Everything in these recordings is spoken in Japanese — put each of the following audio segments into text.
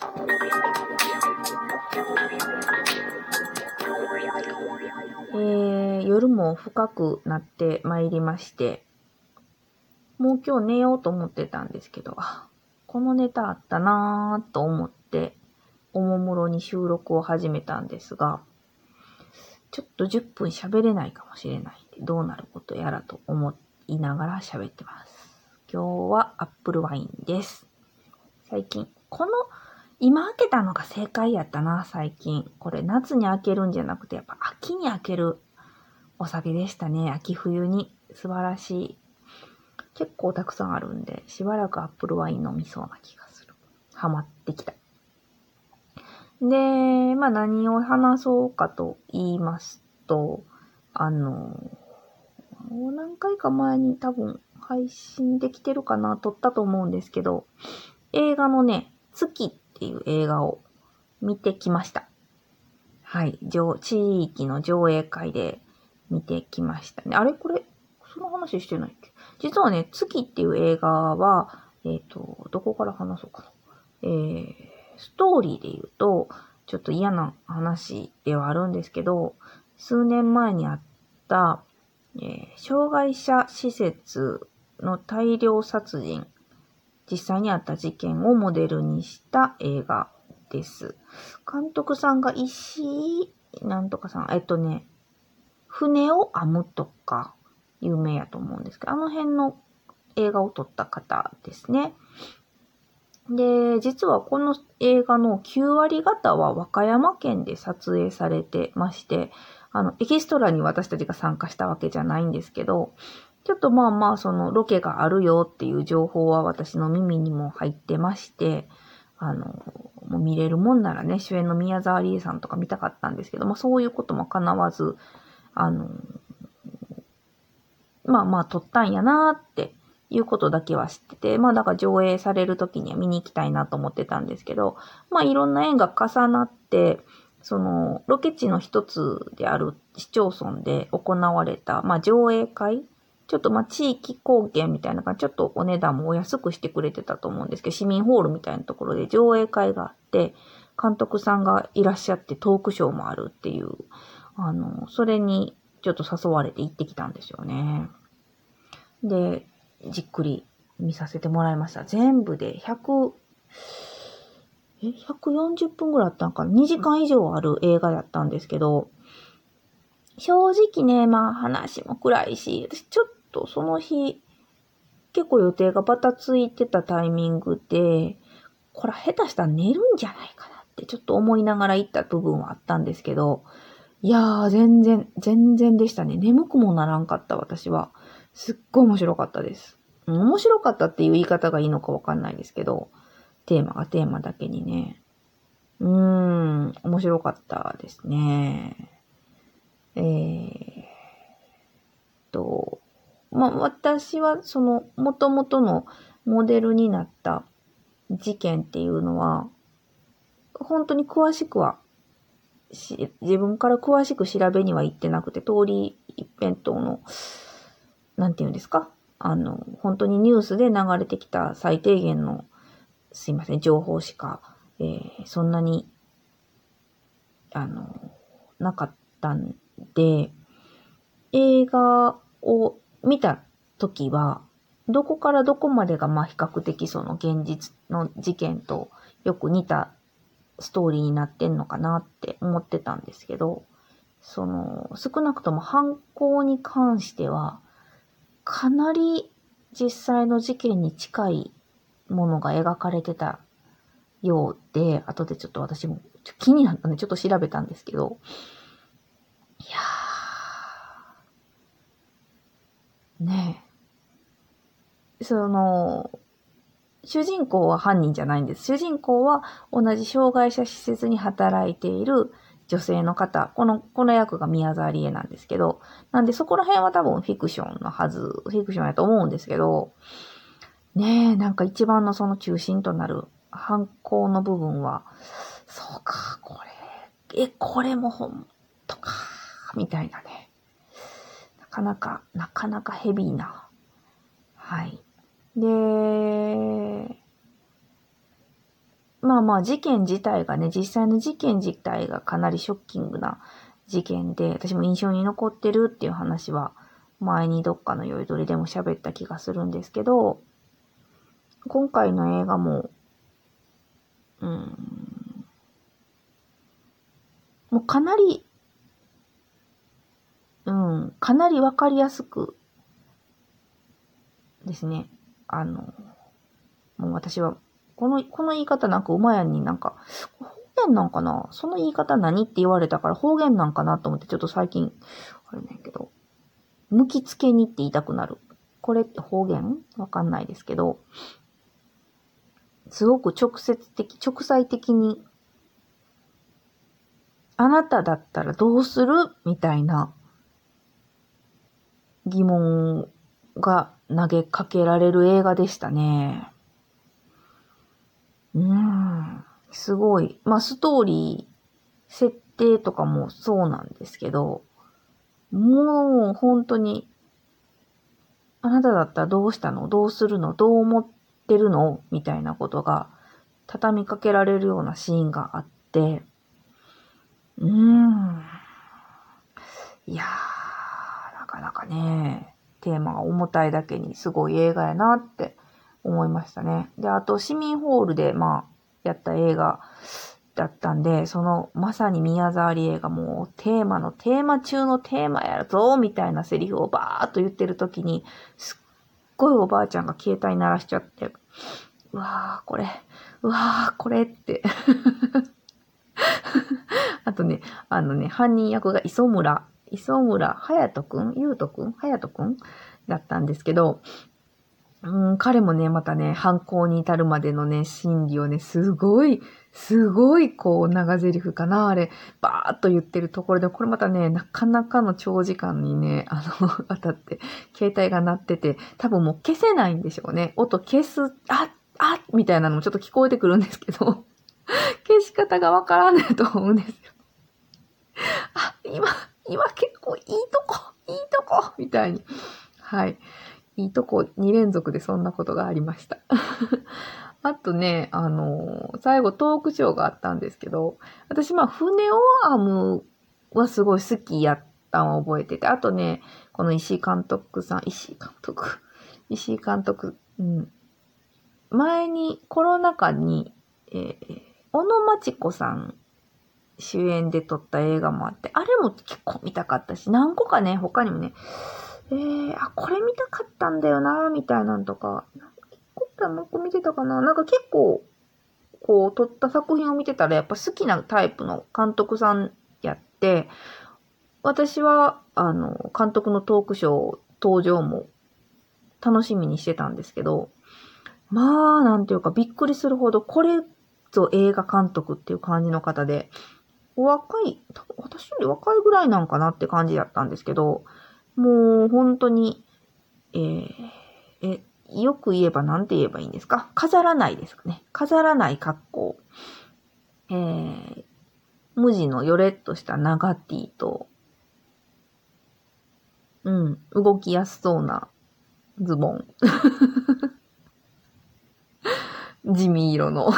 えー、夜も深くなってまいりまして、もう今日寝ようと思ってたんですけど、このネタあったなぁと思って、おもむろに収録を始めたんですが、ちょっと10分喋れないかもしれないで、どうなることやらと思いながら喋ってます。今日はアップルワインです。最近、この、今開けたのが正解やったな、最近。これ夏に開けるんじゃなくて、やっぱ秋に開けるお酒でしたね。秋冬に。素晴らしい。結構たくさんあるんで、しばらくアップルワイン飲みそうな気がする。ハマってきた。で、まあ何を話そうかと言いますと、あの、何回か前に多分配信できてるかな、撮ったと思うんですけど、映画のね、月っていう映画を見てきました。はい。地域の上映会で見てきましたね。あれ？これ、その話してないっけ？実はね、月っていう映画は、えっ、ー、と、どこから話そうかな。えー、ストーリーで言うと、ちょっと嫌な話ではあるんですけど、数年前にあった、えー、障害者施設の大量殺人、実際にあった事件をモデルにした映画です。監督さんが石井なんとかさん、えっとね、船を編むとか、有名やと思うんですけど、あの辺の映画を撮った方ですね。で、実はこの映画の9割方は和歌山県で撮影されてまして、あの、エキストラに私たちが参加したわけじゃないんですけど、ちょっとまあまあそのロケがあるよっていう情報は私の耳にも入ってまして、あの、もう見れるもんならね、主演の宮沢りえさんとか見たかったんですけども、そういうことも叶わず、あの、まあまあ撮ったんやなーっていうことだけは知ってて、まあだから上映される時には見に行きたいなと思ってたんですけど、まあいろんな縁が重なって、その、ロケ地の一つである市町村で行われた、まあ上映会ちょっとまあ地域貢献みたいな感じ、ちょっとお値段もお安くしてくれてたと思うんですけど、市民ホールみたいなところで上映会があって、監督さんがいらっしゃってトークショーもあるっていう、あの、それにちょっと誘われて行ってきたんですよね。で、じっくり見させてもらいました。全部で100、え、140分ぐらいあったんかな ?2 時間以上ある映画だったんですけど、正直ね、まあ話も暗いし、私ちょっとその日、結構予定がバタついてたタイミングで、これ下手したら寝るんじゃないかなってちょっと思いながら行った部分はあったんですけど、いやー、全然、全然でしたね。眠くもならんかった、私は。すっごい面白かったです。面白かったっていう言い方がいいのかわかんないですけど、テーマがテーマだけにね。うーん、面白かったですね。えー、まあ、私はその元々のモデルになった事件っていうのは、本当に詳しくはし、自分から詳しく調べには行ってなくて、通り一辺倒の、なんて言うんですかあの、本当にニュースで流れてきた最低限の、すいません、情報しか、えー、そんなに、あの、なかったんで、映画を見た時は、どこからどこまでがまあ比較的その現実の事件とよく似たストーリーになってんのかなって思ってたんですけど、その少なくとも犯行に関してはかなり実際の事件に近いものが描かれてたようで、後でちょっと私も気になったんでちょっと調べたんですけど、いやー。ねえ。その、主人公は犯人じゃないんです。主人公は同じ障害者施設に働いている女性の方。この、この役が宮沢りえなんですけど、なんでそこら辺は多分フィクションのはず、フィクションやと思うんですけど、ねえ、なんか一番のその中心となる犯行の部分は、そうか、これ、え、これもほんとか、みたいなね。なかなか、なかなかヘビーな。はい。で、まあまあ事件自体がね、実際の事件自体がかなりショッキングな事件で、私も印象に残ってるっていう話は、前にどっかの酔いどりでも喋った気がするんですけど、今回の映画も、うん、もうかなり、うん、かなりわかりやすくですね、あの、もう私は、この、この言い方なんか馬やんになんか、方言なんかな？その言い方何って言われたから方言なんかなと思ってちょっと最近、あれねんけど、向きつけにって言いたくなる。これって方言？わかんないですけど、すごく直接的、直裁的に、あなただったらどうする？みたいな疑問が投げかけられる映画でしたね。うん。すごい。まあ、ストーリー、設定とかもそうなんですけど、もう本当に、あなただったらどうしたの？どうするの？どう思ってるの？みたいなことが畳みかけられるようなシーンがあって、うーん。いやー、なかなかね、テーマが重たいだけにすごい映画やなって思いましたね。で、あと市民ホールで、まあ、やった映画だったんで、そのまさに宮沢りえがもうテーマのテーマ中のテーマやぞみたいなセリフをバーっと言ってる時に、すっごいおばあちゃんが携帯鳴らしちゃって、うわーこれ、うわーこれって あとね、あのね、犯人役が磯村、磯村隼人くん？ゆうとくん？隼人くん？だったんですけど、うん、彼もね、またね、犯行に至るまでのね、心理をね、すごい、すごい、こう、長台詞かな、あれ、バーっと言ってるところで、これまたね、なかなかの長時間にね、あの、当たって、携帯が鳴ってて、多分もう消せないんでしょうね。音消す、あ、あ、みたいなのもちょっと聞こえてくるんですけど、消し方がわからないと思うんですよ。あ、今、今結構いいとこ、いいとこ、みたいに。はい。いいとこ2連続でそんなことがありました。あとね、あのー、最後トークショーがあったんですけど、私まあ船オアームはすごい好きやったんを覚えてて、あとね、この石井監督さん、石井監督、石井監督、うん。前にコロナ禍に、えー、小野町子さん主演で撮った映画もあって、あれも結構見たかったし、何個かね、他にもね、えー、あ、これ見たかったんだよな、みたいなんとか、一個かもう一個見てたかな。なんか結構、こう、撮った作品を見てたら、やっぱ好きなタイプの監督さんやって、私は、あの、監督のトークショー登場も楽しみにしてたんですけど、まあ、なんていうかびっくりするほど、これぞ映画監督っていう感じの方で、若い、私より若いぐらいなんかなって感じだったんですけど、もう本当に、えー、え、よく言えば何て言えばいいんですか？飾らないですかね。飾らない格好。えー、無地のよれっとした長 T と、うん、動きやすそうなズボン。地味色の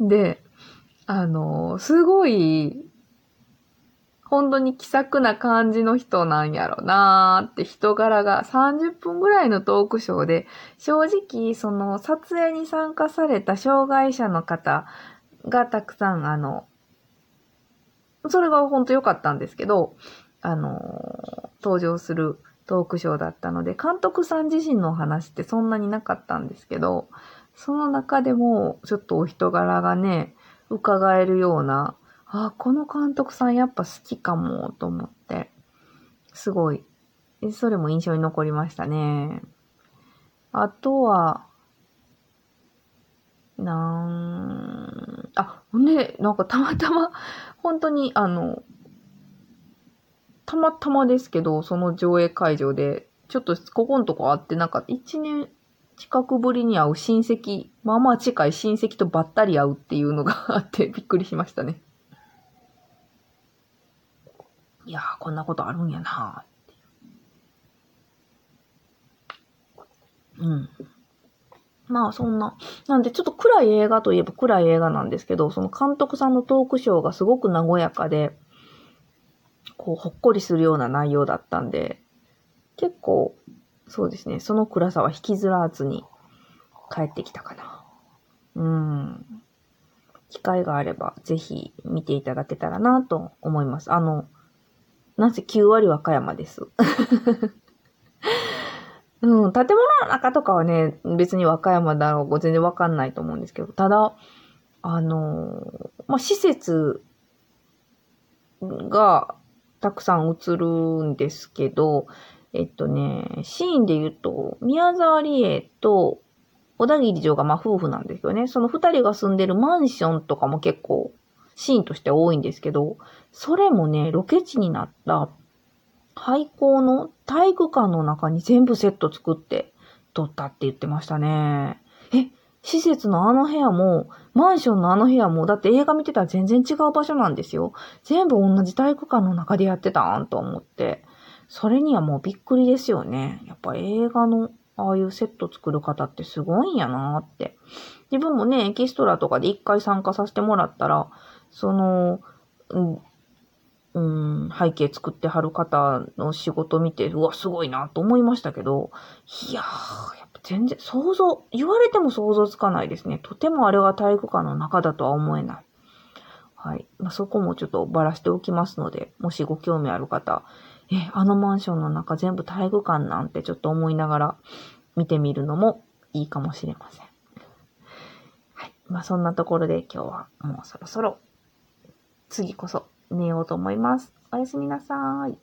で、あの、すごい、本当に気さくな感じの人なんやろなーって人柄が30分ぐらいのトークショーで、正直その撮影に参加された障害者の方がたくさんあの、それが本当良かったんですけど、あの、登場するトークショーだったので、監督さん自身の話ってそんなになかったんですけど、その中でもちょっとお人柄がね、伺えるようなあ、この監督さんやっぱ好きかもと思って、すごい、それも印象に残りましたね。あとは、なん、あ、ほんで、なんかたまたま、本当にあの、たまたまですけど、その上映会場で、ちょっとここのとこあって、なんか一年近くぶりに会う親戚、まあまあ近い親戚とばったり会うっていうのがあってびっくりしましたね。いやー、こんなことあるんやなうん。まあそんな。なんでちょっと暗い映画といえば暗い映画なんですけど、その監督さんのトークショーがすごく和やかで、こうほっこりするような内容だったんで、結構、そうですね、その暗さは引きずらずに帰ってきたかな。うん。機会があればぜひ見ていただけたらなと思います。あの、なぜ9割和歌山です。うん、建物の中とかはね、別に和歌山だろう、全然わかんないと思うんですけど、ただ、あのまあ、施設がたくさん映るんですけど、えっとね、シーンで言うと、宮沢りえと小田切城がまあ夫婦なんですよね。その二人が住んでるマンションとかも結構シーンとして多いんですけど、それもね、ロケ地になった廃校の体育館の中に全部セット作って撮ったって言ってましたね。え、施設のあの部屋も、マンションのあの部屋も、だって映画見てたら全然違う場所なんですよ。全部同じ体育館の中でやってたんと思って。それにはもうびっくりですよね。やっぱ映画のああいうセット作る方ってすごいんやなって。自分もね、エキストラとかで一回参加させてもらったら、その、うん、うん背景作ってはる方の仕事見て、うわ、すごいなと思いましたけど、いやー、やっぱ全然想像、言われても想像つかないですね。とてもあれは体育館の中だとは思えない。はい。まあ、そこもちょっとばらしておきますので、もしご興味ある方、え、あのマンションの中全部体育館なんてちょっと思いながら見てみるのもいいかもしれません。はい。まあ、そんなところで今日はもうそろそろ次こそ寝ようと思います。おやすみなさーい。